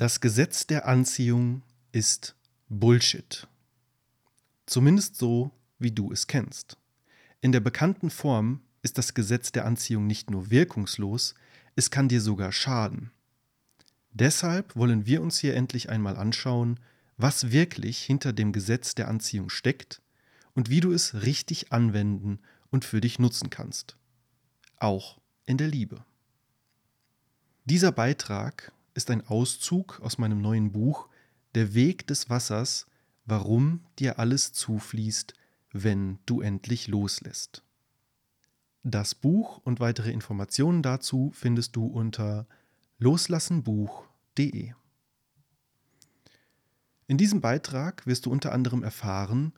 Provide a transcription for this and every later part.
Das Gesetz der Anziehung ist Bullshit. Zumindest so, wie du es kennst. In der bekannten Form ist das Gesetz der Anziehung nicht nur wirkungslos, es kann dir sogar schaden. Deshalb wollen wir uns hier endlich einmal anschauen, was wirklich hinter dem Gesetz der Anziehung steckt und wie du es richtig anwenden und für dich nutzen kannst. Auch in der Liebe. Dieser Beitrag ist ein Auszug aus meinem neuen Buch Der Weg des Wassers, warum dir alles zufließt, wenn du endlich loslässt. Das Buch und weitere Informationen dazu findest du unter loslassenbuch.de. In diesem Beitrag wirst du unter anderem erfahren,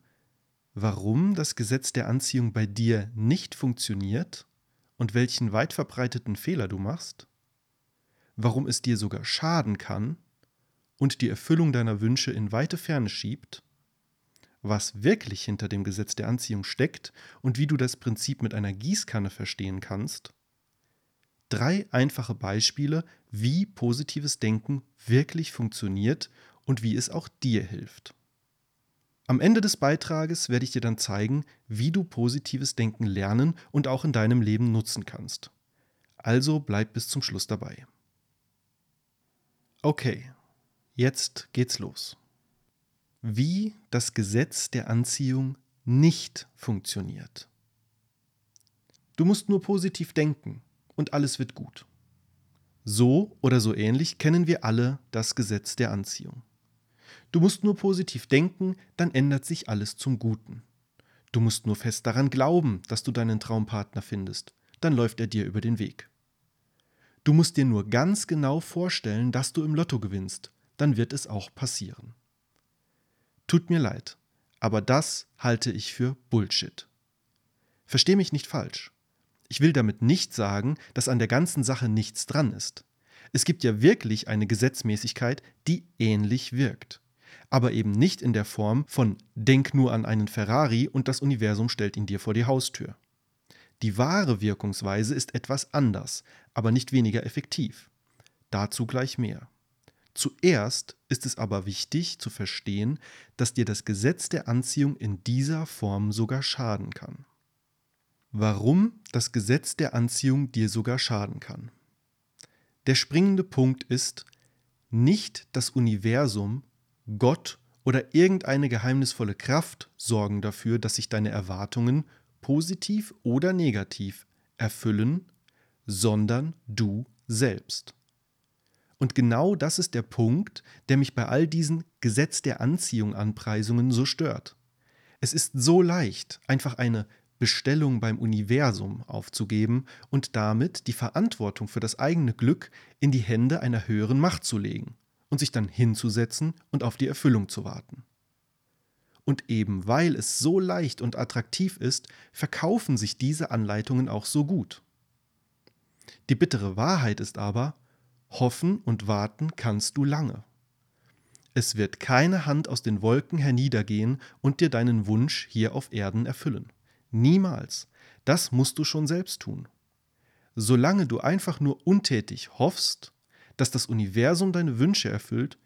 warum das Gesetz der Anziehung bei dir nicht funktioniert und welchen weit verbreiteten Fehler du machst, warum es dir sogar schaden kann und die Erfüllung deiner Wünsche in weite Ferne schiebt, was wirklich hinter dem Gesetz der Anziehung steckt und wie du das Prinzip mit einer Gießkanne verstehen kannst, drei einfache Beispiele, wie positives Denken wirklich funktioniert und wie es auch dir hilft. Am Ende des Beitrages werde ich dir dann zeigen, wie du positives Denken lernen und auch in deinem Leben nutzen kannst. Also bleib bis zum Schluss dabei. Okay, jetzt geht's los. Wie das Gesetz der Anziehung nicht funktioniert. Du musst nur positiv denken und alles wird gut. So oder so ähnlich kennen wir alle das Gesetz der Anziehung. Du musst nur positiv denken, dann ändert sich alles zum Guten. Du musst nur fest daran glauben, dass du deinen Traumpartner findest, dann läuft er dir über den Weg. Du musst dir nur ganz genau vorstellen, dass du im Lotto gewinnst, dann wird es auch passieren. Tut mir leid, aber das halte ich für Bullshit. Versteh mich nicht falsch. Ich will damit nicht sagen, dass an der ganzen Sache nichts dran ist. Es gibt ja wirklich eine Gesetzmäßigkeit, die ähnlich wirkt aber eben nicht in der Form von Denk nur an einen Ferrari und das Universum stellt ihn dir vor die Haustür. Die wahre Wirkungsweise ist etwas anders, aber nicht weniger effektiv. Dazu gleich mehr. Zuerst ist es aber wichtig zu verstehen, dass dir das Gesetz der Anziehung in dieser Form sogar schaden kann. Warum das Gesetz der Anziehung dir sogar schaden kann. Der springende Punkt ist, nicht das Universum Gott oder irgendeine geheimnisvolle Kraft sorgen dafür, dass sich deine Erwartungen positiv oder negativ erfüllen, sondern du selbst. Und genau das ist der Punkt, der mich bei all diesen Gesetz der Anziehung Anpreisungen so stört. Es ist so leicht, einfach eine Bestellung beim Universum aufzugeben und damit die Verantwortung für das eigene Glück in die Hände einer höheren Macht zu legen und sich dann hinzusetzen und auf die Erfüllung zu warten. Und eben weil es so leicht und attraktiv ist, verkaufen sich diese Anleitungen auch so gut. Die bittere Wahrheit ist aber, hoffen und warten kannst du lange. Es wird keine Hand aus den Wolken herniedergehen und dir deinen Wunsch hier auf Erden erfüllen. Niemals. Das musst du schon selbst tun. Solange du einfach nur untätig hoffst dass das Universum deine Wünsche erfüllt,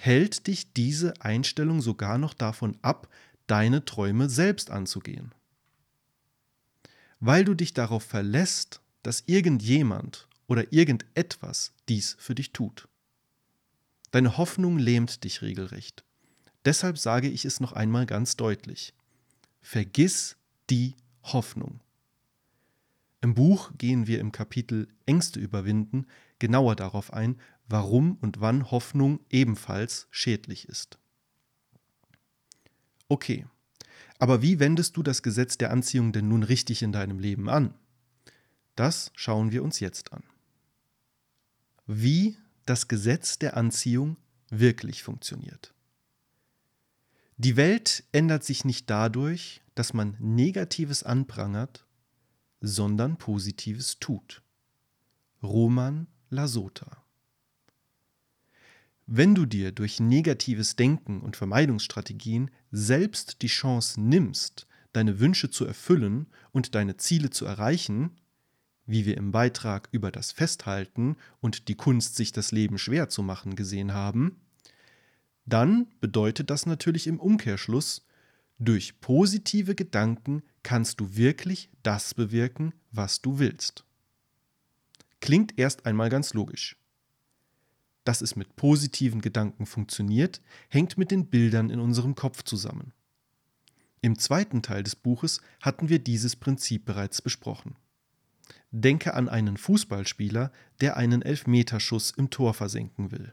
hält dich diese Einstellung sogar noch davon ab, deine Träume selbst anzugehen. Weil du dich darauf verlässt, dass irgendjemand oder irgendetwas dies für dich tut. Deine Hoffnung lähmt dich regelrecht. Deshalb sage ich es noch einmal ganz deutlich. Vergiss die Hoffnung. Im Buch gehen wir im Kapitel Ängste überwinden genauer darauf ein, warum und wann Hoffnung ebenfalls schädlich ist. Okay, aber wie wendest du das Gesetz der Anziehung denn nun richtig in deinem Leben an? Das schauen wir uns jetzt an. Wie das Gesetz der Anziehung wirklich funktioniert. Die Welt ändert sich nicht dadurch, dass man Negatives anprangert, sondern Positives tut. Roman Lasota. Wenn du dir durch negatives Denken und Vermeidungsstrategien selbst die Chance nimmst, deine Wünsche zu erfüllen und deine Ziele zu erreichen, wie wir im Beitrag über das Festhalten und die Kunst, sich das Leben schwer zu machen, gesehen haben, dann bedeutet das natürlich im Umkehrschluss, durch positive Gedanken kannst du wirklich das bewirken, was du willst. Klingt erst einmal ganz logisch. Dass es mit positiven Gedanken funktioniert, hängt mit den Bildern in unserem Kopf zusammen. Im zweiten Teil des Buches hatten wir dieses Prinzip bereits besprochen. Denke an einen Fußballspieler, der einen Elfmeterschuss im Tor versenken will.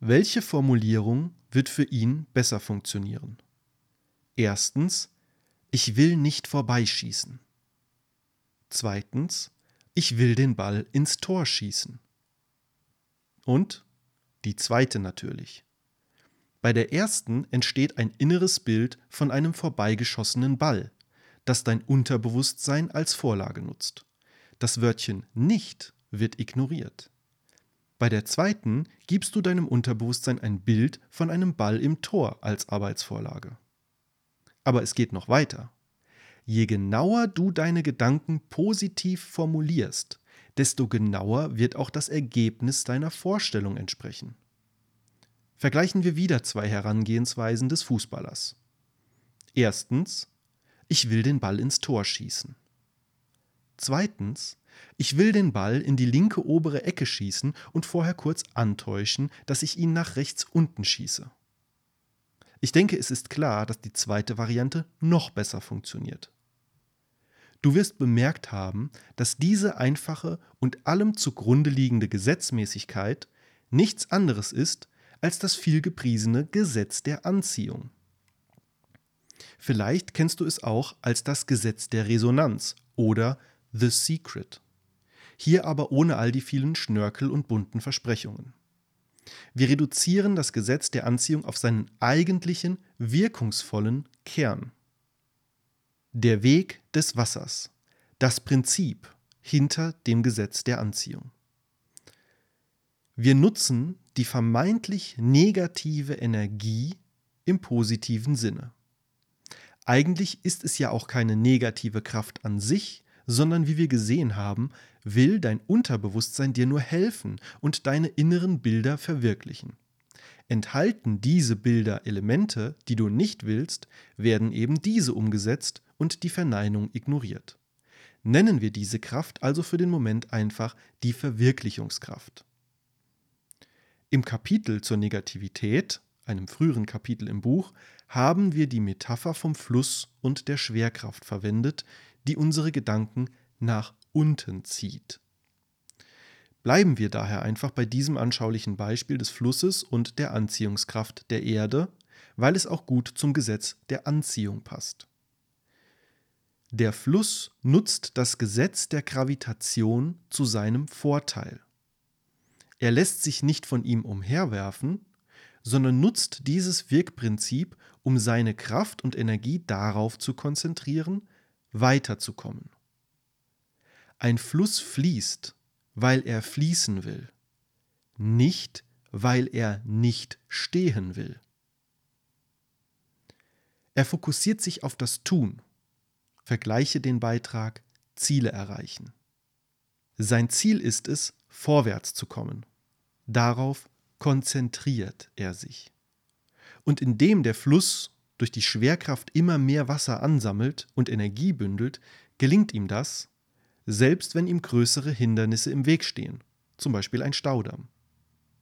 Welche Formulierung wird für ihn besser funktionieren? Erstens, ich will nicht vorbeischießen. Zweitens, ich will den Ball ins Tor schießen. Und die zweite natürlich. Bei der ersten entsteht ein inneres Bild von einem vorbeigeschossenen Ball, das dein Unterbewusstsein als Vorlage nutzt. Das Wörtchen nicht wird ignoriert. Bei der zweiten gibst du deinem Unterbewusstsein ein Bild von einem Ball im Tor als Arbeitsvorlage. Aber es geht noch weiter. Je genauer du deine Gedanken positiv formulierst, desto genauer wird auch das Ergebnis deiner Vorstellung entsprechen. Vergleichen wir wieder zwei Herangehensweisen des Fußballers. Erstens, ich will den Ball ins Tor schießen. Zweitens, ich will den Ball in die linke obere Ecke schießen und vorher kurz antäuschen, dass ich ihn nach rechts unten schieße. Ich denke, es ist klar, dass die zweite Variante noch besser funktioniert. Du wirst bemerkt haben, dass diese einfache und allem zugrunde liegende Gesetzmäßigkeit nichts anderes ist als das vielgepriesene Gesetz der Anziehung. Vielleicht kennst du es auch als das Gesetz der Resonanz oder The Secret. Hier aber ohne all die vielen Schnörkel und bunten Versprechungen. Wir reduzieren das Gesetz der Anziehung auf seinen eigentlichen, wirkungsvollen Kern. Der Weg des Wassers. Das Prinzip hinter dem Gesetz der Anziehung. Wir nutzen die vermeintlich negative Energie im positiven Sinne. Eigentlich ist es ja auch keine negative Kraft an sich, sondern wie wir gesehen haben, will dein Unterbewusstsein dir nur helfen und deine inneren Bilder verwirklichen. Enthalten diese Bilder Elemente, die du nicht willst, werden eben diese umgesetzt und die Verneinung ignoriert. Nennen wir diese Kraft also für den Moment einfach die Verwirklichungskraft. Im Kapitel zur Negativität, einem früheren Kapitel im Buch, haben wir die Metapher vom Fluss und der Schwerkraft verwendet, die unsere Gedanken nach unten zieht. Bleiben wir daher einfach bei diesem anschaulichen Beispiel des Flusses und der Anziehungskraft der Erde, weil es auch gut zum Gesetz der Anziehung passt. Der Fluss nutzt das Gesetz der Gravitation zu seinem Vorteil. Er lässt sich nicht von ihm umherwerfen, sondern nutzt dieses Wirkprinzip, um seine Kraft und Energie darauf zu konzentrieren, weiterzukommen. Ein Fluss fließt, weil er fließen will, nicht weil er nicht stehen will. Er fokussiert sich auf das Tun. Vergleiche den Beitrag Ziele erreichen. Sein Ziel ist es, vorwärts zu kommen. Darauf konzentriert er sich. Und indem der Fluss durch die Schwerkraft immer mehr Wasser ansammelt und Energie bündelt, gelingt ihm das, selbst wenn ihm größere Hindernisse im Weg stehen, zum Beispiel ein Staudamm.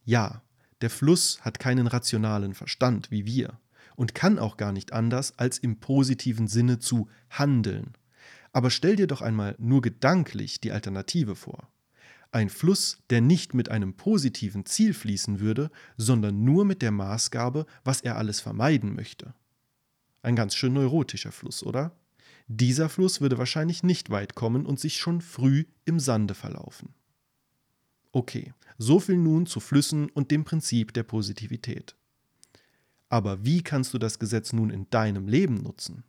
Ja, der Fluss hat keinen rationalen Verstand wie wir und kann auch gar nicht anders, als im positiven Sinne zu handeln. Aber stell dir doch einmal nur gedanklich die Alternative vor. Ein Fluss, der nicht mit einem positiven Ziel fließen würde, sondern nur mit der Maßgabe, was er alles vermeiden möchte. Ein ganz schön neurotischer Fluss, oder? Dieser Fluss würde wahrscheinlich nicht weit kommen und sich schon früh im Sande verlaufen. Okay, so viel nun zu Flüssen und dem Prinzip der Positivität. Aber wie kannst du das Gesetz nun in deinem Leben nutzen?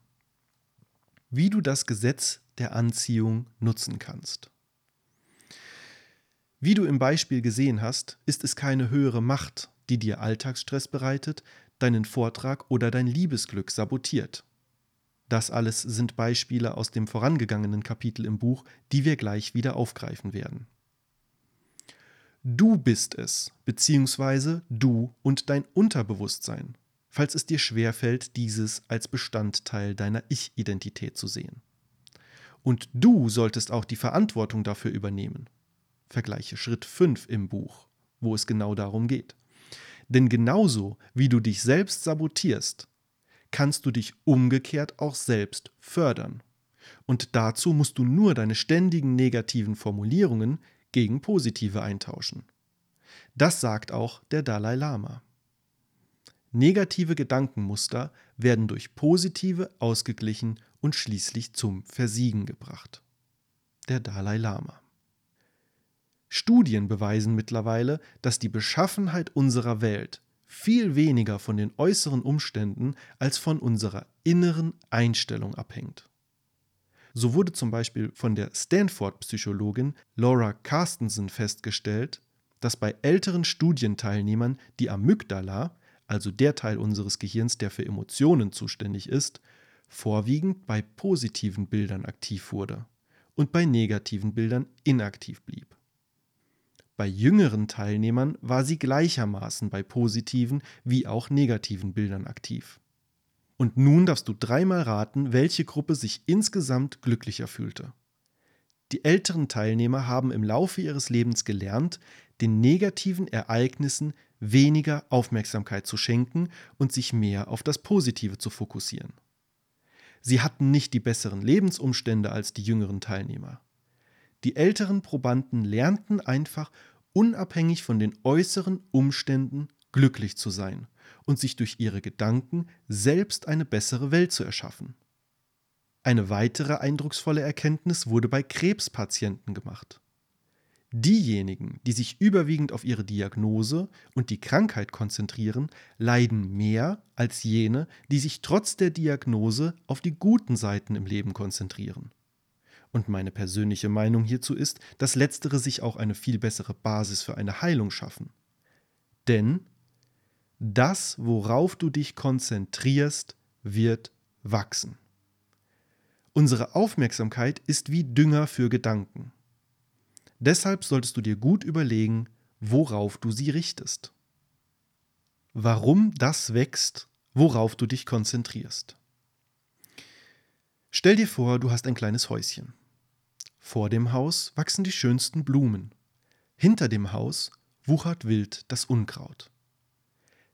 Wie du das Gesetz der Anziehung nutzen kannst. Wie du im Beispiel gesehen hast, ist es keine höhere Macht, die dir Alltagsstress bereitet, deinen Vortrag oder dein Liebesglück sabotiert. Das alles sind Beispiele aus dem vorangegangenen Kapitel im Buch, die wir gleich wieder aufgreifen werden. Du bist es, beziehungsweise du und dein Unterbewusstsein, falls es dir schwerfällt, dieses als Bestandteil deiner Ich-Identität zu sehen. Und du solltest auch die Verantwortung dafür übernehmen. Vergleiche Schritt 5 im Buch, wo es genau darum geht. Denn genauso wie du dich selbst sabotierst, kannst du dich umgekehrt auch selbst fördern. Und dazu musst du nur deine ständigen negativen Formulierungen gegen positive eintauschen. Das sagt auch der Dalai Lama. Negative Gedankenmuster werden durch positive ausgeglichen und schließlich zum Versiegen gebracht. Der Dalai Lama. Studien beweisen mittlerweile, dass die Beschaffenheit unserer Welt viel weniger von den äußeren Umständen als von unserer inneren Einstellung abhängt. So wurde zum Beispiel von der Stanford-Psychologin Laura Carstensen festgestellt, dass bei älteren Studienteilnehmern die Amygdala, also der Teil unseres Gehirns, der für Emotionen zuständig ist, vorwiegend bei positiven Bildern aktiv wurde und bei negativen Bildern inaktiv blieb. Bei jüngeren Teilnehmern war sie gleichermaßen bei positiven wie auch negativen Bildern aktiv. Und nun darfst du dreimal raten, welche Gruppe sich insgesamt glücklicher fühlte. Die älteren Teilnehmer haben im Laufe ihres Lebens gelernt, den negativen Ereignissen weniger Aufmerksamkeit zu schenken und sich mehr auf das Positive zu fokussieren. Sie hatten nicht die besseren Lebensumstände als die jüngeren Teilnehmer. Die älteren Probanden lernten einfach unabhängig von den äußeren Umständen glücklich zu sein und sich durch ihre Gedanken selbst eine bessere Welt zu erschaffen. Eine weitere eindrucksvolle Erkenntnis wurde bei Krebspatienten gemacht. Diejenigen, die sich überwiegend auf ihre Diagnose und die Krankheit konzentrieren, leiden mehr als jene, die sich trotz der Diagnose auf die guten Seiten im Leben konzentrieren. Und meine persönliche Meinung hierzu ist, dass letztere sich auch eine viel bessere Basis für eine Heilung schaffen. Denn das, worauf du dich konzentrierst, wird wachsen. Unsere Aufmerksamkeit ist wie Dünger für Gedanken. Deshalb solltest du dir gut überlegen, worauf du sie richtest. Warum das wächst, worauf du dich konzentrierst. Stell dir vor, du hast ein kleines Häuschen. Vor dem Haus wachsen die schönsten Blumen. Hinter dem Haus wuchert wild das Unkraut.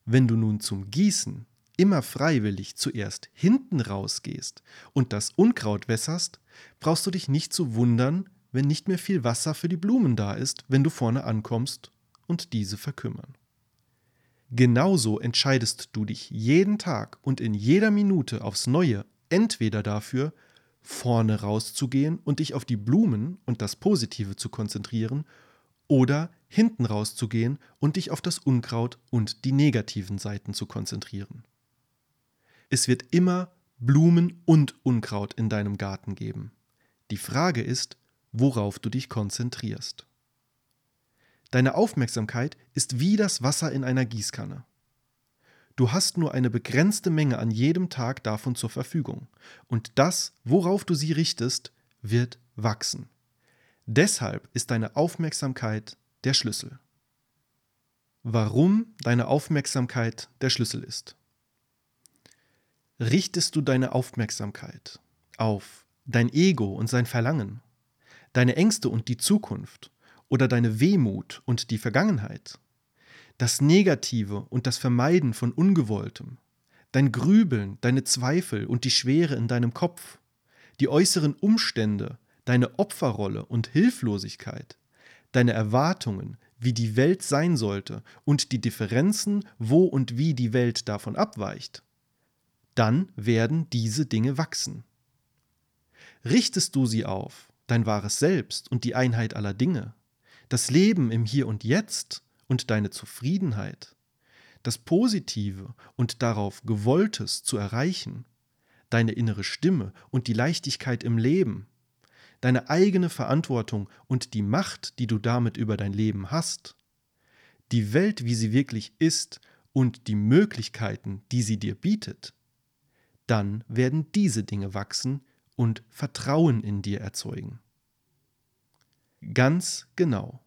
Wenn du nun zum Gießen immer freiwillig zuerst hinten rausgehst und das Unkraut wässerst, brauchst du dich nicht zu wundern, wenn nicht mehr viel Wasser für die Blumen da ist, wenn du vorne ankommst und diese verkümmern. Genauso entscheidest du dich jeden Tag und in jeder Minute aufs Neue entweder dafür, vorne rauszugehen und dich auf die Blumen und das Positive zu konzentrieren oder hinten rauszugehen und dich auf das Unkraut und die negativen Seiten zu konzentrieren. Es wird immer Blumen und Unkraut in deinem Garten geben. Die Frage ist, worauf du dich konzentrierst. Deine Aufmerksamkeit ist wie das Wasser in einer Gießkanne. Du hast nur eine begrenzte Menge an jedem Tag davon zur Verfügung. Und das, worauf du sie richtest, wird wachsen. Deshalb ist deine Aufmerksamkeit der Schlüssel. Warum deine Aufmerksamkeit der Schlüssel ist. Richtest du deine Aufmerksamkeit auf dein Ego und sein Verlangen, deine Ängste und die Zukunft oder deine Wehmut und die Vergangenheit, das Negative und das Vermeiden von Ungewolltem, dein Grübeln, deine Zweifel und die Schwere in deinem Kopf, die äußeren Umstände, deine Opferrolle und Hilflosigkeit, deine Erwartungen, wie die Welt sein sollte und die Differenzen, wo und wie die Welt davon abweicht, dann werden diese Dinge wachsen. Richtest du sie auf, dein wahres Selbst und die Einheit aller Dinge, das Leben im Hier und Jetzt und deine Zufriedenheit, das Positive und darauf Gewolltes zu erreichen, deine innere Stimme und die Leichtigkeit im Leben, deine eigene Verantwortung und die Macht, die du damit über dein Leben hast, die Welt, wie sie wirklich ist und die Möglichkeiten, die sie dir bietet, dann werden diese Dinge wachsen und Vertrauen in dir erzeugen. Ganz genau.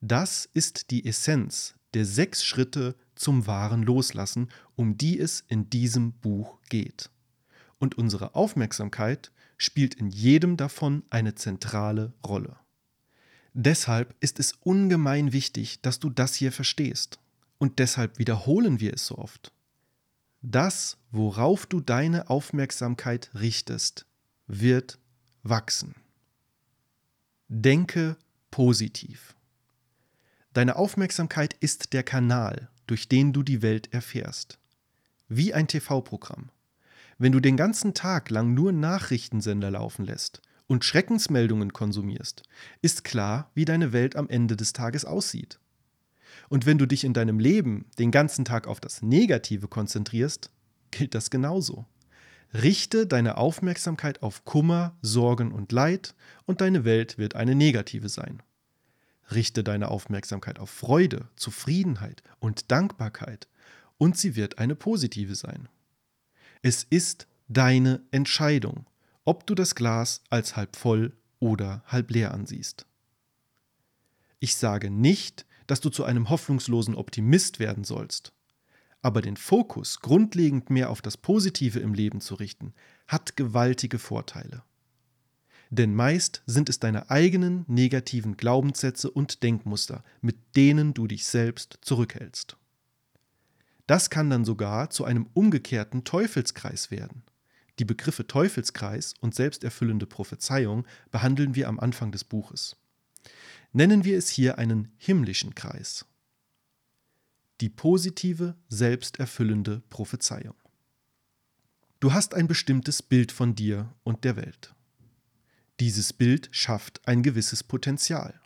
Das ist die Essenz der sechs Schritte zum wahren Loslassen, um die es in diesem Buch geht. Und unsere Aufmerksamkeit spielt in jedem davon eine zentrale Rolle. Deshalb ist es ungemein wichtig, dass du das hier verstehst. Und deshalb wiederholen wir es so oft. Das, worauf du deine Aufmerksamkeit richtest, wird wachsen. Denke positiv. Deine Aufmerksamkeit ist der Kanal, durch den du die Welt erfährst. Wie ein TV-Programm. Wenn du den ganzen Tag lang nur Nachrichtensender laufen lässt und Schreckensmeldungen konsumierst, ist klar, wie deine Welt am Ende des Tages aussieht. Und wenn du dich in deinem Leben den ganzen Tag auf das Negative konzentrierst, gilt das genauso. Richte deine Aufmerksamkeit auf Kummer, Sorgen und Leid und deine Welt wird eine negative sein. Richte deine Aufmerksamkeit auf Freude, Zufriedenheit und Dankbarkeit und sie wird eine positive sein. Es ist deine Entscheidung, ob du das Glas als halb voll oder halb leer ansiehst. Ich sage nicht, dass du zu einem hoffnungslosen Optimist werden sollst. Aber den Fokus grundlegend mehr auf das Positive im Leben zu richten, hat gewaltige Vorteile. Denn meist sind es deine eigenen negativen Glaubenssätze und Denkmuster, mit denen du dich selbst zurückhältst. Das kann dann sogar zu einem umgekehrten Teufelskreis werden. Die Begriffe Teufelskreis und selbsterfüllende Prophezeiung behandeln wir am Anfang des Buches. Nennen wir es hier einen himmlischen Kreis. Die positive, selbsterfüllende Prophezeiung. Du hast ein bestimmtes Bild von dir und der Welt. Dieses Bild schafft ein gewisses Potenzial.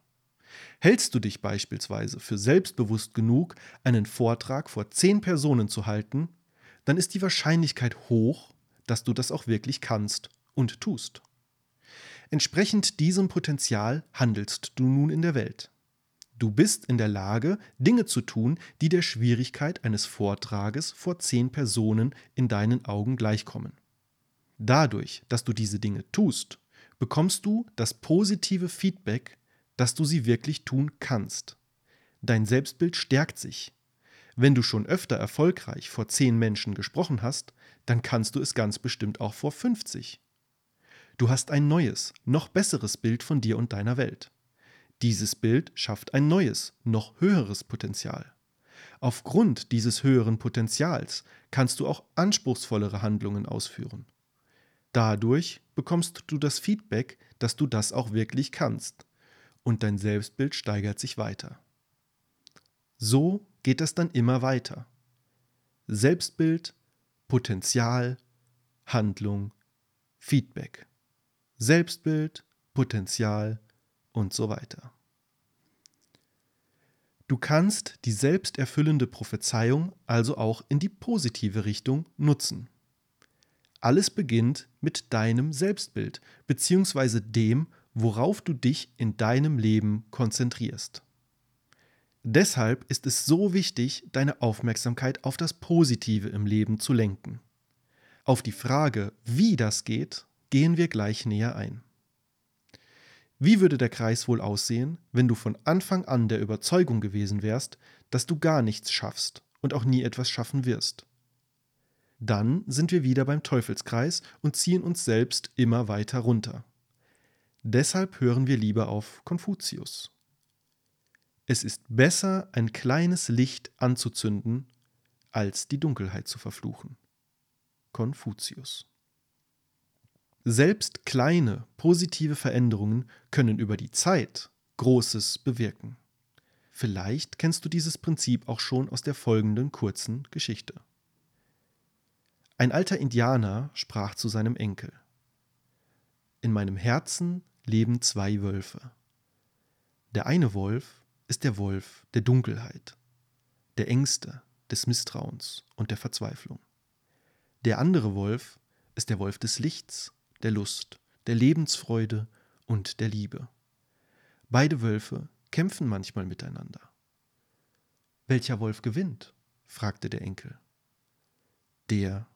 Hältst du dich beispielsweise für selbstbewusst genug, einen Vortrag vor zehn Personen zu halten, dann ist die Wahrscheinlichkeit hoch, dass du das auch wirklich kannst und tust. Entsprechend diesem Potenzial handelst du nun in der Welt. Du bist in der Lage, Dinge zu tun, die der Schwierigkeit eines Vortrages vor zehn Personen in deinen Augen gleichkommen. Dadurch, dass du diese Dinge tust, bekommst du das positive Feedback, dass du sie wirklich tun kannst. Dein Selbstbild stärkt sich. Wenn du schon öfter erfolgreich vor zehn Menschen gesprochen hast, dann kannst du es ganz bestimmt auch vor 50. Du hast ein neues, noch besseres Bild von dir und deiner Welt. Dieses Bild schafft ein neues, noch höheres Potenzial. Aufgrund dieses höheren Potenzials kannst du auch anspruchsvollere Handlungen ausführen. Dadurch bekommst du das Feedback, dass du das auch wirklich kannst, und dein Selbstbild steigert sich weiter. So geht das dann immer weiter. Selbstbild, Potenzial, Handlung, Feedback. Selbstbild, Potenzial und so weiter. Du kannst die selbsterfüllende Prophezeiung also auch in die positive Richtung nutzen. Alles beginnt mit deinem Selbstbild bzw. dem, worauf du dich in deinem Leben konzentrierst. Deshalb ist es so wichtig, deine Aufmerksamkeit auf das Positive im Leben zu lenken. Auf die Frage, wie das geht, gehen wir gleich näher ein. Wie würde der Kreis wohl aussehen, wenn du von Anfang an der Überzeugung gewesen wärst, dass du gar nichts schaffst und auch nie etwas schaffen wirst? Dann sind wir wieder beim Teufelskreis und ziehen uns selbst immer weiter runter. Deshalb hören wir lieber auf Konfuzius. Es ist besser, ein kleines Licht anzuzünden, als die Dunkelheit zu verfluchen. Konfuzius. Selbst kleine positive Veränderungen können über die Zeit Großes bewirken. Vielleicht kennst du dieses Prinzip auch schon aus der folgenden kurzen Geschichte. Ein alter Indianer sprach zu seinem Enkel. In meinem Herzen leben zwei Wölfe. Der eine Wolf ist der Wolf der Dunkelheit, der Ängste, des Misstrauens und der Verzweiflung. Der andere Wolf ist der Wolf des Lichts, der Lust, der Lebensfreude und der Liebe. Beide Wölfe kämpfen manchmal miteinander. Welcher Wolf gewinnt? fragte der Enkel. Der,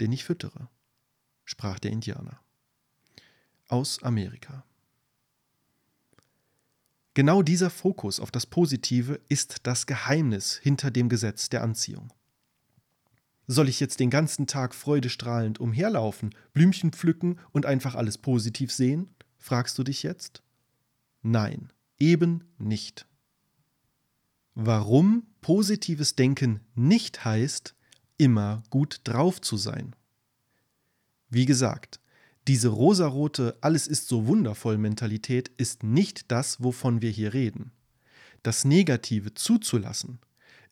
den ich füttere, sprach der Indianer. Aus Amerika. Genau dieser Fokus auf das Positive ist das Geheimnis hinter dem Gesetz der Anziehung. Soll ich jetzt den ganzen Tag freudestrahlend umherlaufen, Blümchen pflücken und einfach alles positiv sehen? fragst du dich jetzt? Nein, eben nicht. Warum positives Denken nicht heißt, immer gut drauf zu sein. Wie gesagt, diese rosarote Alles ist so wundervoll Mentalität ist nicht das, wovon wir hier reden. Das Negative zuzulassen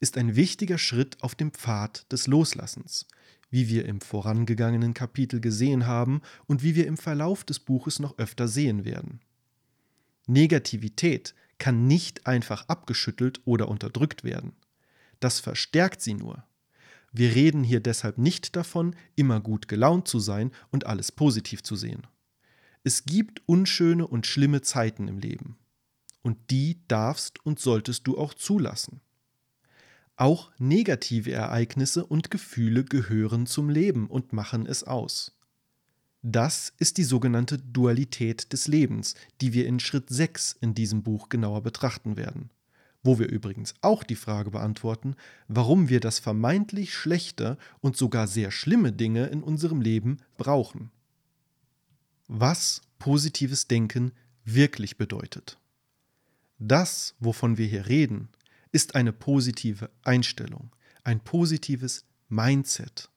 ist ein wichtiger Schritt auf dem Pfad des Loslassens, wie wir im vorangegangenen Kapitel gesehen haben und wie wir im Verlauf des Buches noch öfter sehen werden. Negativität kann nicht einfach abgeschüttelt oder unterdrückt werden. Das verstärkt sie nur. Wir reden hier deshalb nicht davon, immer gut gelaunt zu sein und alles positiv zu sehen. Es gibt unschöne und schlimme Zeiten im Leben. Und die darfst und solltest du auch zulassen. Auch negative Ereignisse und Gefühle gehören zum Leben und machen es aus. Das ist die sogenannte Dualität des Lebens, die wir in Schritt 6 in diesem Buch genauer betrachten werden. Wo wir übrigens auch die Frage beantworten, warum wir das vermeintlich schlechte und sogar sehr schlimme Dinge in unserem Leben brauchen. Was positives Denken wirklich bedeutet. Das, wovon wir hier reden, ist eine positive Einstellung, ein positives Mindset.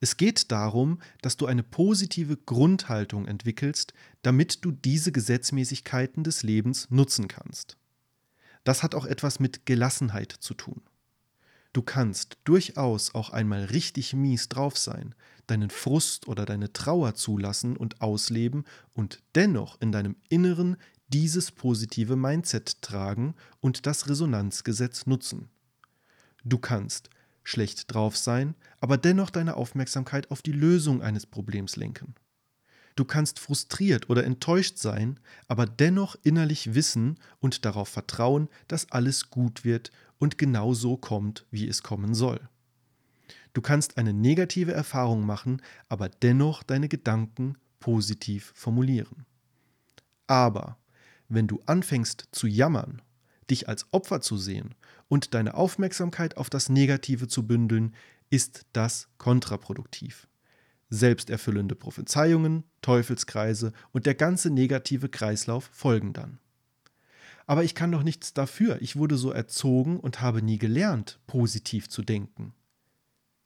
Es geht darum, dass du eine positive Grundhaltung entwickelst, damit du diese Gesetzmäßigkeiten des Lebens nutzen kannst. Das hat auch etwas mit Gelassenheit zu tun. Du kannst durchaus auch einmal richtig mies drauf sein, deinen Frust oder deine Trauer zulassen und ausleben und dennoch in deinem Inneren dieses positive Mindset tragen und das Resonanzgesetz nutzen. Du kannst schlecht drauf sein, aber dennoch deine Aufmerksamkeit auf die Lösung eines Problems lenken. Du kannst frustriert oder enttäuscht sein, aber dennoch innerlich wissen und darauf vertrauen, dass alles gut wird und genau so kommt, wie es kommen soll. Du kannst eine negative Erfahrung machen, aber dennoch deine Gedanken positiv formulieren. Aber wenn du anfängst zu jammern, dich als Opfer zu sehen und deine Aufmerksamkeit auf das Negative zu bündeln, ist das kontraproduktiv. Selbsterfüllende Prophezeiungen, Teufelskreise und der ganze negative Kreislauf folgen dann. Aber ich kann doch nichts dafür, ich wurde so erzogen und habe nie gelernt, positiv zu denken.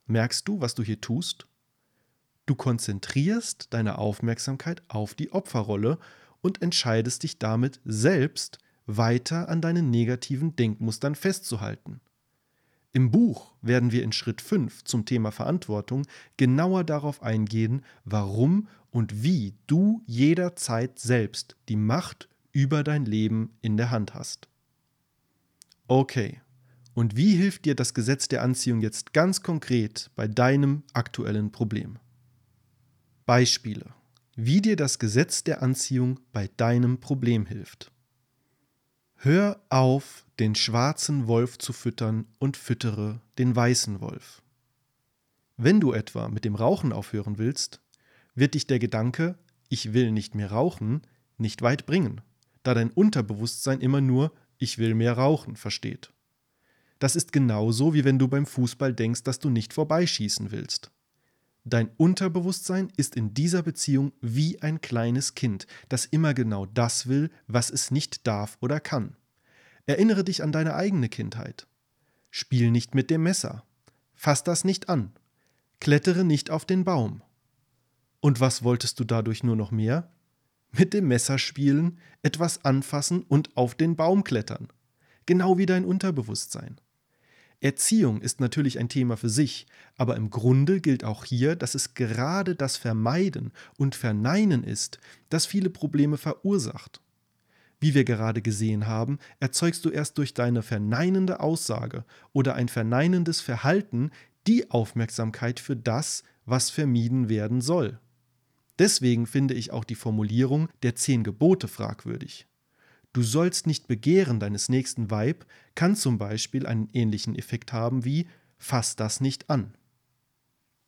Merkst du, was du hier tust? Du konzentrierst deine Aufmerksamkeit auf die Opferrolle und entscheidest dich damit selbst, weiter an deinen negativen Denkmustern festzuhalten. Im Buch werden wir in Schritt 5 zum Thema Verantwortung genauer darauf eingehen, warum und wie du jederzeit selbst die Macht über dein Leben in der Hand hast. Okay, und wie hilft dir das Gesetz der Anziehung jetzt ganz konkret bei deinem aktuellen Problem? Beispiele, wie dir das Gesetz der Anziehung bei deinem Problem hilft. Hör auf, den schwarzen Wolf zu füttern und füttere den weißen Wolf. Wenn du etwa mit dem Rauchen aufhören willst, wird dich der Gedanke, ich will nicht mehr rauchen, nicht weit bringen, da dein Unterbewusstsein immer nur, ich will mehr rauchen versteht. Das ist genauso, wie wenn du beim Fußball denkst, dass du nicht vorbeischießen willst. Dein Unterbewusstsein ist in dieser Beziehung wie ein kleines Kind, das immer genau das will, was es nicht darf oder kann. Erinnere dich an deine eigene Kindheit. Spiel nicht mit dem Messer. Fass das nicht an. Klettere nicht auf den Baum. Und was wolltest du dadurch nur noch mehr? Mit dem Messer spielen, etwas anfassen und auf den Baum klettern. Genau wie dein Unterbewusstsein. Erziehung ist natürlich ein Thema für sich, aber im Grunde gilt auch hier, dass es gerade das Vermeiden und Verneinen ist, das viele Probleme verursacht. Wie wir gerade gesehen haben, erzeugst du erst durch deine verneinende Aussage oder ein verneinendes Verhalten die Aufmerksamkeit für das, was vermieden werden soll. Deswegen finde ich auch die Formulierung der zehn Gebote fragwürdig. Du sollst nicht begehren deines nächsten Weib kann zum Beispiel einen ähnlichen Effekt haben wie fass das nicht an.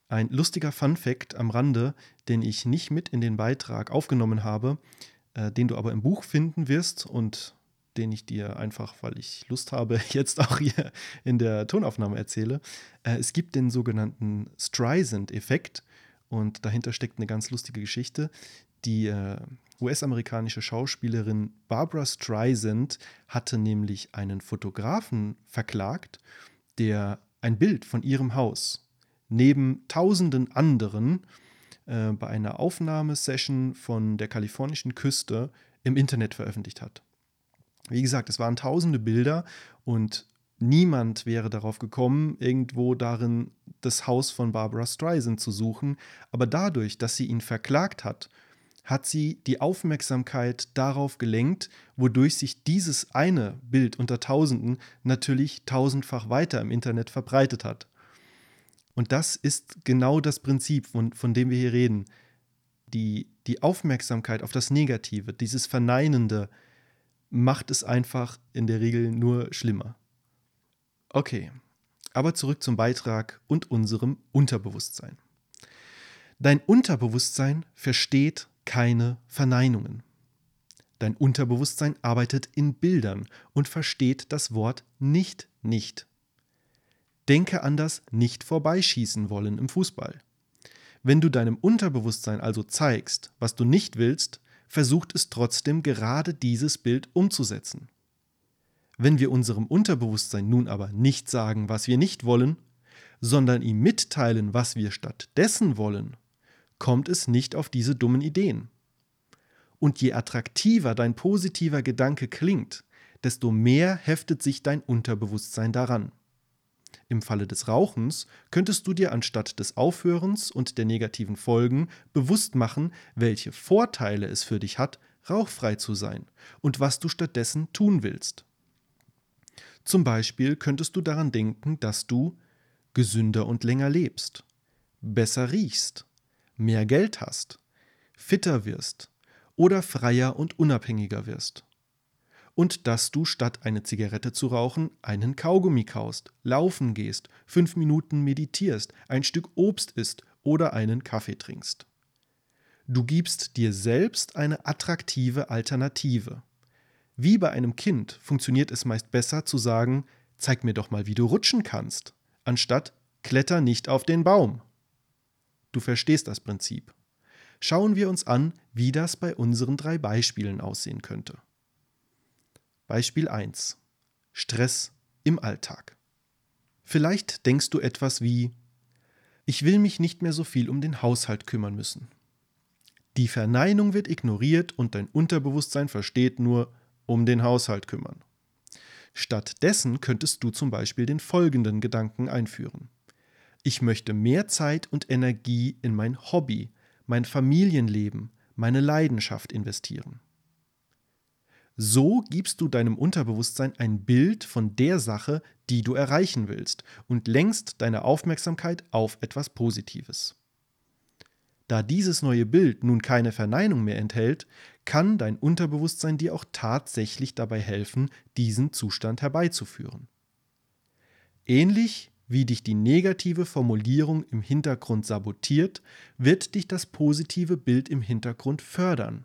Ein lustiger Fun-Fact am Rande, den ich nicht mit in den Beitrag aufgenommen habe, äh, den du aber im Buch finden wirst und den ich dir einfach, weil ich Lust habe, jetzt auch hier in der Tonaufnahme erzähle. Äh, es gibt den sogenannten Streisand-Effekt und dahinter steckt eine ganz lustige Geschichte. Die äh, US-amerikanische Schauspielerin Barbara Streisand hatte nämlich einen Fotografen verklagt, der ein Bild von ihrem Haus neben tausenden anderen äh, bei einer Aufnahmesession von der kalifornischen Küste im Internet veröffentlicht hat. Wie gesagt, es waren tausende Bilder und niemand wäre darauf gekommen, irgendwo darin das Haus von Barbara Streisand zu suchen. Aber dadurch, dass sie ihn verklagt hat, hat sie die Aufmerksamkeit darauf gelenkt, wodurch sich dieses eine Bild unter Tausenden natürlich tausendfach weiter im Internet verbreitet hat. Und das ist genau das Prinzip, von, von dem wir hier reden. Die, die Aufmerksamkeit auf das Negative, dieses Verneinende, macht es einfach in der Regel nur schlimmer. Okay, aber zurück zum Beitrag und unserem Unterbewusstsein. Dein Unterbewusstsein versteht keine Verneinungen. Dein Unterbewusstsein arbeitet in Bildern und versteht das Wort nicht nicht. Denke an das nicht vorbeischießen wollen im Fußball. Wenn du deinem Unterbewusstsein also zeigst, was du nicht willst, versucht es trotzdem gerade dieses Bild umzusetzen. Wenn wir unserem Unterbewusstsein nun aber nicht sagen, was wir nicht wollen, sondern ihm mitteilen, was wir stattdessen wollen, kommt es nicht auf diese dummen Ideen. Und je attraktiver dein positiver Gedanke klingt, desto mehr heftet sich dein Unterbewusstsein daran. Im Falle des Rauchens könntest du dir anstatt des Aufhörens und der negativen Folgen bewusst machen, welche Vorteile es für dich hat, rauchfrei zu sein und was du stattdessen tun willst. Zum Beispiel könntest du daran denken, dass du gesünder und länger lebst, besser riechst, mehr Geld hast, fitter wirst oder freier und unabhängiger wirst und dass du statt eine Zigarette zu rauchen einen Kaugummi kaust, laufen gehst, fünf Minuten meditierst, ein Stück Obst isst oder einen Kaffee trinkst. Du gibst dir selbst eine attraktive Alternative. Wie bei einem Kind funktioniert es meist besser zu sagen, zeig mir doch mal, wie du rutschen kannst, anstatt kletter nicht auf den Baum. Du verstehst das Prinzip. Schauen wir uns an, wie das bei unseren drei Beispielen aussehen könnte. Beispiel 1. Stress im Alltag. Vielleicht denkst du etwas wie, ich will mich nicht mehr so viel um den Haushalt kümmern müssen. Die Verneinung wird ignoriert und dein Unterbewusstsein versteht nur um den Haushalt kümmern. Stattdessen könntest du zum Beispiel den folgenden Gedanken einführen. Ich möchte mehr Zeit und Energie in mein Hobby, mein Familienleben, meine Leidenschaft investieren. So gibst du deinem Unterbewusstsein ein Bild von der Sache, die du erreichen willst und lenkst deine Aufmerksamkeit auf etwas Positives. Da dieses neue Bild nun keine Verneinung mehr enthält, kann dein Unterbewusstsein dir auch tatsächlich dabei helfen, diesen Zustand herbeizuführen. Ähnlich wie dich die negative Formulierung im Hintergrund sabotiert, wird dich das positive Bild im Hintergrund fördern.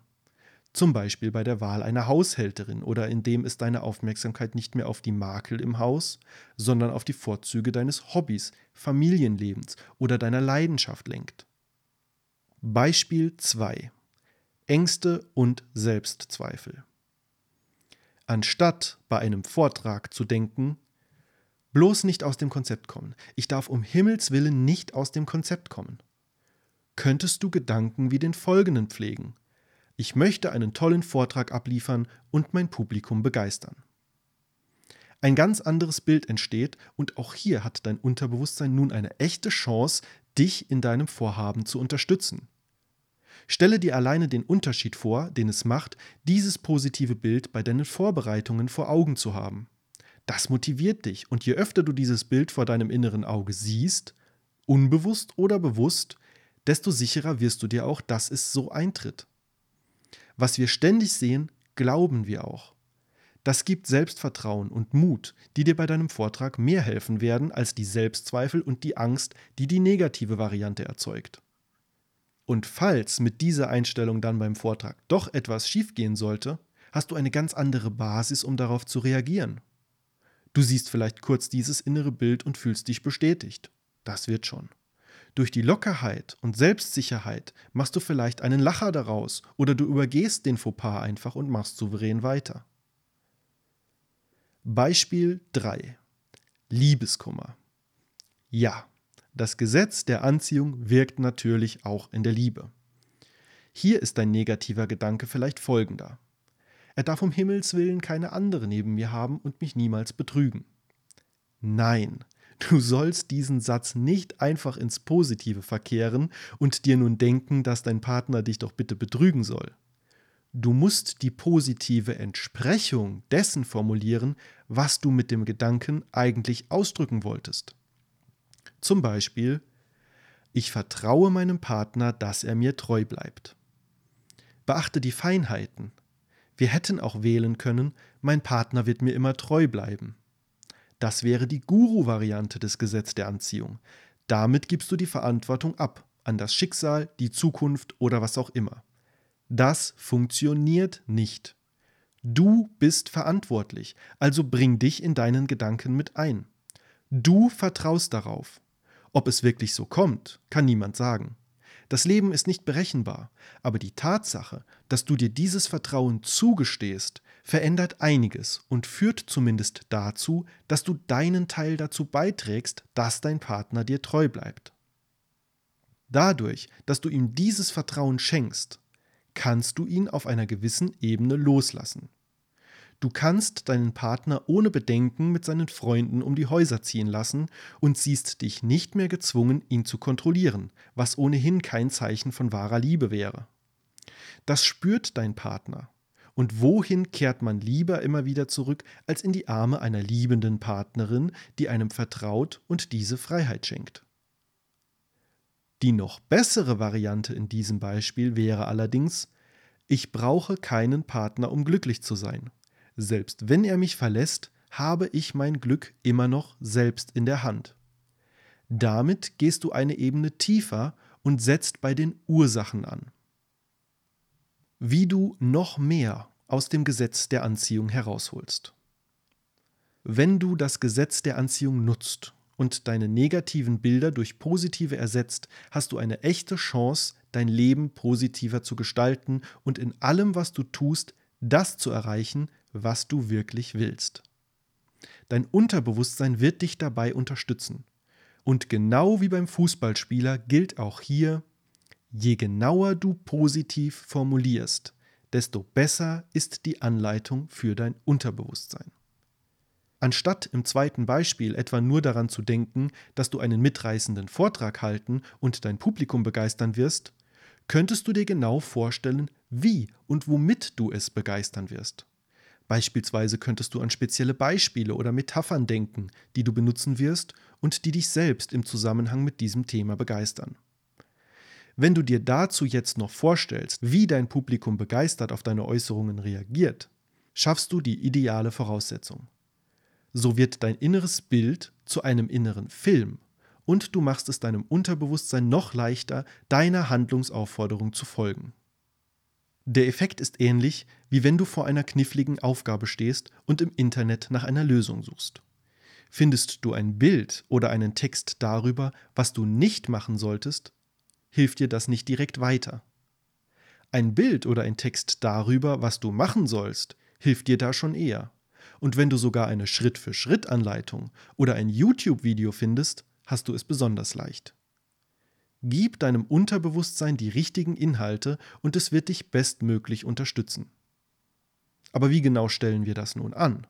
Zum Beispiel bei der Wahl einer Haushälterin oder indem es deine Aufmerksamkeit nicht mehr auf die Makel im Haus, sondern auf die Vorzüge deines Hobbys, Familienlebens oder deiner Leidenschaft lenkt. Beispiel 2. Ängste und Selbstzweifel. Anstatt bei einem Vortrag zu denken, bloß nicht aus dem Konzept kommen, ich darf um Himmels willen nicht aus dem Konzept kommen, könntest du Gedanken wie den folgenden pflegen – ich möchte einen tollen Vortrag abliefern und mein Publikum begeistern. Ein ganz anderes Bild entsteht und auch hier hat dein Unterbewusstsein nun eine echte Chance, dich in deinem Vorhaben zu unterstützen. Stelle dir alleine den Unterschied vor, den es macht, dieses positive Bild bei deinen Vorbereitungen vor Augen zu haben. Das motiviert dich und je öfter du dieses Bild vor deinem inneren Auge siehst, unbewusst oder bewusst, desto sicherer wirst du dir auch, dass es so eintritt. Was wir ständig sehen, glauben wir auch. Das gibt Selbstvertrauen und Mut, die dir bei deinem Vortrag mehr helfen werden als die Selbstzweifel und die Angst, die die negative Variante erzeugt. Und falls mit dieser Einstellung dann beim Vortrag doch etwas schiefgehen sollte, hast du eine ganz andere Basis, um darauf zu reagieren. Du siehst vielleicht kurz dieses innere Bild und fühlst dich bestätigt. Das wird schon. Durch die Lockerheit und Selbstsicherheit machst du vielleicht einen Lacher daraus oder du übergehst den Fauxpas einfach und machst souverän weiter. Beispiel 3. Liebeskummer. Ja, das Gesetz der Anziehung wirkt natürlich auch in der Liebe. Hier ist dein negativer Gedanke vielleicht folgender. Er darf um Himmels willen keine andere neben mir haben und mich niemals betrügen. Nein, du sollst diesen Satz nicht einfach ins Positive verkehren und dir nun denken, dass dein Partner dich doch bitte betrügen soll. Du musst die positive Entsprechung dessen formulieren, was du mit dem Gedanken eigentlich ausdrücken wolltest. Zum Beispiel, ich vertraue meinem Partner, dass er mir treu bleibt. Beachte die Feinheiten. Wir hätten auch wählen können, mein Partner wird mir immer treu bleiben. Das wäre die Guru-Variante des Gesetz der Anziehung. Damit gibst du die Verantwortung ab an das Schicksal, die Zukunft oder was auch immer. Das funktioniert nicht. Du bist verantwortlich, also bring dich in deinen Gedanken mit ein. Du vertraust darauf. Ob es wirklich so kommt, kann niemand sagen. Das Leben ist nicht berechenbar, aber die Tatsache, dass du dir dieses Vertrauen zugestehst, verändert einiges und führt zumindest dazu, dass du deinen Teil dazu beiträgst, dass dein Partner dir treu bleibt. Dadurch, dass du ihm dieses Vertrauen schenkst, kannst du ihn auf einer gewissen Ebene loslassen. Du kannst deinen Partner ohne Bedenken mit seinen Freunden um die Häuser ziehen lassen und siehst dich nicht mehr gezwungen, ihn zu kontrollieren, was ohnehin kein Zeichen von wahrer Liebe wäre. Das spürt dein Partner. Und wohin kehrt man lieber immer wieder zurück, als in die Arme einer liebenden Partnerin, die einem vertraut und diese Freiheit schenkt? Die noch bessere Variante in diesem Beispiel wäre allerdings, ich brauche keinen Partner, um glücklich zu sein. Selbst wenn er mich verlässt, habe ich mein Glück immer noch selbst in der Hand. Damit gehst du eine Ebene tiefer und setzt bei den Ursachen an. Wie du noch mehr aus dem Gesetz der Anziehung herausholst. Wenn du das Gesetz der Anziehung nutzt und deine negativen Bilder durch positive ersetzt, hast du eine echte Chance, dein Leben positiver zu gestalten und in allem, was du tust, das zu erreichen, was du wirklich willst. Dein Unterbewusstsein wird dich dabei unterstützen. Und genau wie beim Fußballspieler gilt auch hier, je genauer du positiv formulierst, desto besser ist die Anleitung für dein Unterbewusstsein. Anstatt im zweiten Beispiel etwa nur daran zu denken, dass du einen mitreißenden Vortrag halten und dein Publikum begeistern wirst, könntest du dir genau vorstellen, wie und womit du es begeistern wirst. Beispielsweise könntest du an spezielle Beispiele oder Metaphern denken, die du benutzen wirst und die dich selbst im Zusammenhang mit diesem Thema begeistern. Wenn du dir dazu jetzt noch vorstellst, wie dein Publikum begeistert auf deine Äußerungen reagiert, schaffst du die ideale Voraussetzung so wird dein inneres Bild zu einem inneren Film und du machst es deinem Unterbewusstsein noch leichter, deiner Handlungsaufforderung zu folgen. Der Effekt ist ähnlich, wie wenn du vor einer kniffligen Aufgabe stehst und im Internet nach einer Lösung suchst. Findest du ein Bild oder einen Text darüber, was du nicht machen solltest, hilft dir das nicht direkt weiter. Ein Bild oder ein Text darüber, was du machen sollst, hilft dir da schon eher. Und wenn du sogar eine Schritt-für-Schritt-Anleitung oder ein YouTube-Video findest, hast du es besonders leicht. Gib deinem Unterbewusstsein die richtigen Inhalte und es wird dich bestmöglich unterstützen. Aber wie genau stellen wir das nun an?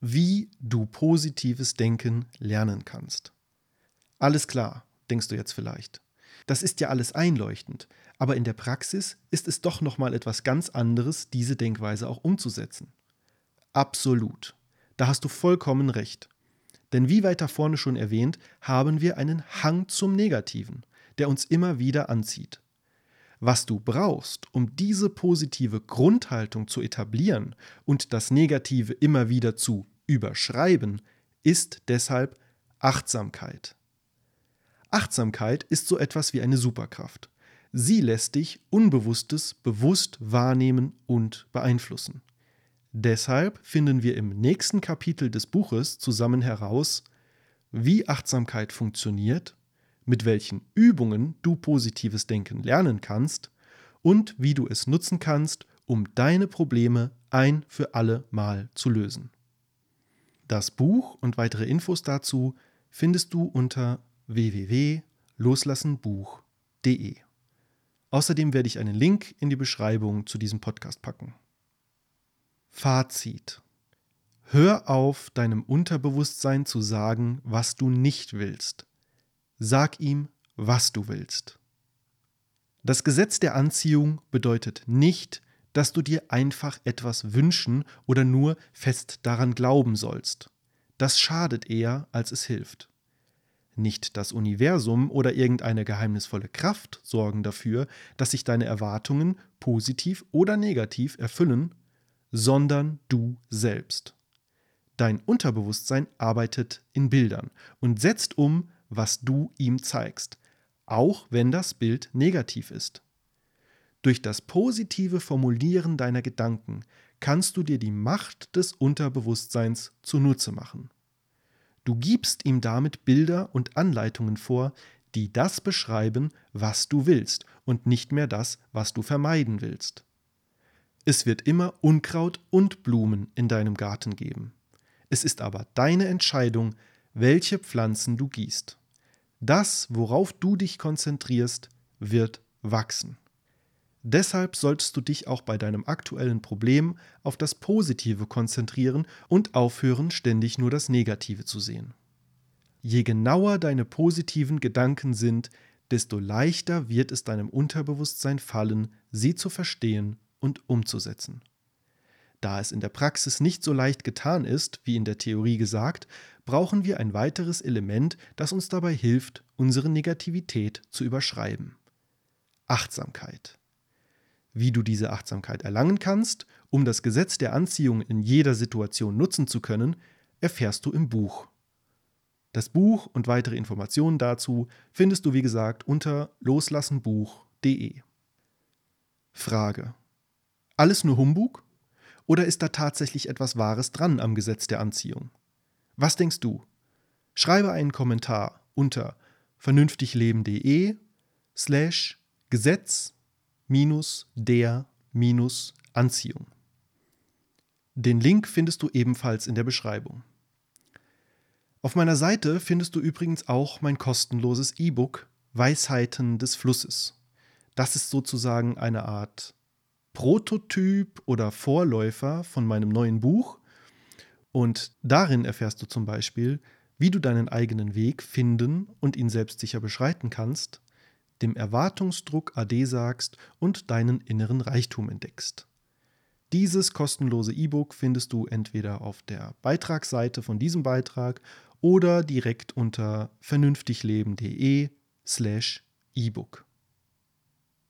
Wie du positives Denken lernen kannst. Alles klar, denkst du jetzt vielleicht. Das ist ja alles einleuchtend, aber in der Praxis ist es doch noch mal etwas ganz anderes, diese Denkweise auch umzusetzen. Absolut. Da hast du vollkommen recht. Denn wie weiter vorne schon erwähnt, haben wir einen Hang zum Negativen, der uns immer wieder anzieht. Was du brauchst, um diese positive Grundhaltung zu etablieren und das Negative immer wieder zu überschreiben, ist deshalb Achtsamkeit. Achtsamkeit ist so etwas wie eine Superkraft. Sie lässt dich Unbewusstes bewusst wahrnehmen und beeinflussen. Deshalb finden wir im nächsten Kapitel des Buches zusammen heraus, wie Achtsamkeit funktioniert, mit welchen Übungen du positives Denken lernen kannst und wie du es nutzen kannst, um deine Probleme ein für alle Mal zu lösen. Das Buch und weitere Infos dazu findest du unter www.loslassenbuch.de. Außerdem werde ich einen Link in die Beschreibung zu diesem Podcast packen. Fazit. Hör auf, deinem Unterbewusstsein zu sagen, was du nicht willst. Sag ihm, was du willst. Das Gesetz der Anziehung bedeutet nicht, dass du dir einfach etwas wünschen oder nur fest daran glauben sollst. Das schadet eher, als es hilft. Nicht das Universum oder irgendeine geheimnisvolle Kraft sorgen dafür, dass sich deine Erwartungen positiv oder negativ erfüllen, sondern du selbst. Dein Unterbewusstsein arbeitet in Bildern und setzt um, was du ihm zeigst, auch wenn das Bild negativ ist. Durch das positive Formulieren deiner Gedanken kannst du dir die Macht des Unterbewusstseins zunutze machen. Du gibst ihm damit Bilder und Anleitungen vor, die das beschreiben, was du willst und nicht mehr das, was du vermeiden willst. Es wird immer Unkraut und Blumen in deinem Garten geben. Es ist aber deine Entscheidung, welche Pflanzen du gießt. Das, worauf du dich konzentrierst, wird wachsen. Deshalb solltest du dich auch bei deinem aktuellen Problem auf das Positive konzentrieren und aufhören, ständig nur das Negative zu sehen. Je genauer deine positiven Gedanken sind, desto leichter wird es deinem Unterbewusstsein fallen, sie zu verstehen und umzusetzen. Da es in der Praxis nicht so leicht getan ist, wie in der Theorie gesagt, brauchen wir ein weiteres Element, das uns dabei hilft, unsere Negativität zu überschreiben. Achtsamkeit. Wie du diese Achtsamkeit erlangen kannst, um das Gesetz der Anziehung in jeder Situation nutzen zu können, erfährst du im Buch. Das Buch und weitere Informationen dazu findest du, wie gesagt, unter loslassenbuch.de. Frage. Alles nur Humbug? Oder ist da tatsächlich etwas Wahres dran am Gesetz der Anziehung? Was denkst du? Schreibe einen Kommentar unter vernünftigleben.de slash Gesetz minus der minus Anziehung. Den Link findest du ebenfalls in der Beschreibung. Auf meiner Seite findest du übrigens auch mein kostenloses E-Book Weisheiten des Flusses. Das ist sozusagen eine Art Prototyp oder Vorläufer von meinem neuen Buch. Und darin erfährst du zum Beispiel, wie du deinen eigenen Weg finden und ihn selbstsicher beschreiten kannst, dem Erwartungsdruck Ade sagst und deinen inneren Reichtum entdeckst. Dieses kostenlose E-Book findest du entweder auf der Beitragsseite von diesem Beitrag oder direkt unter vernünftigleben.de slash E-Book.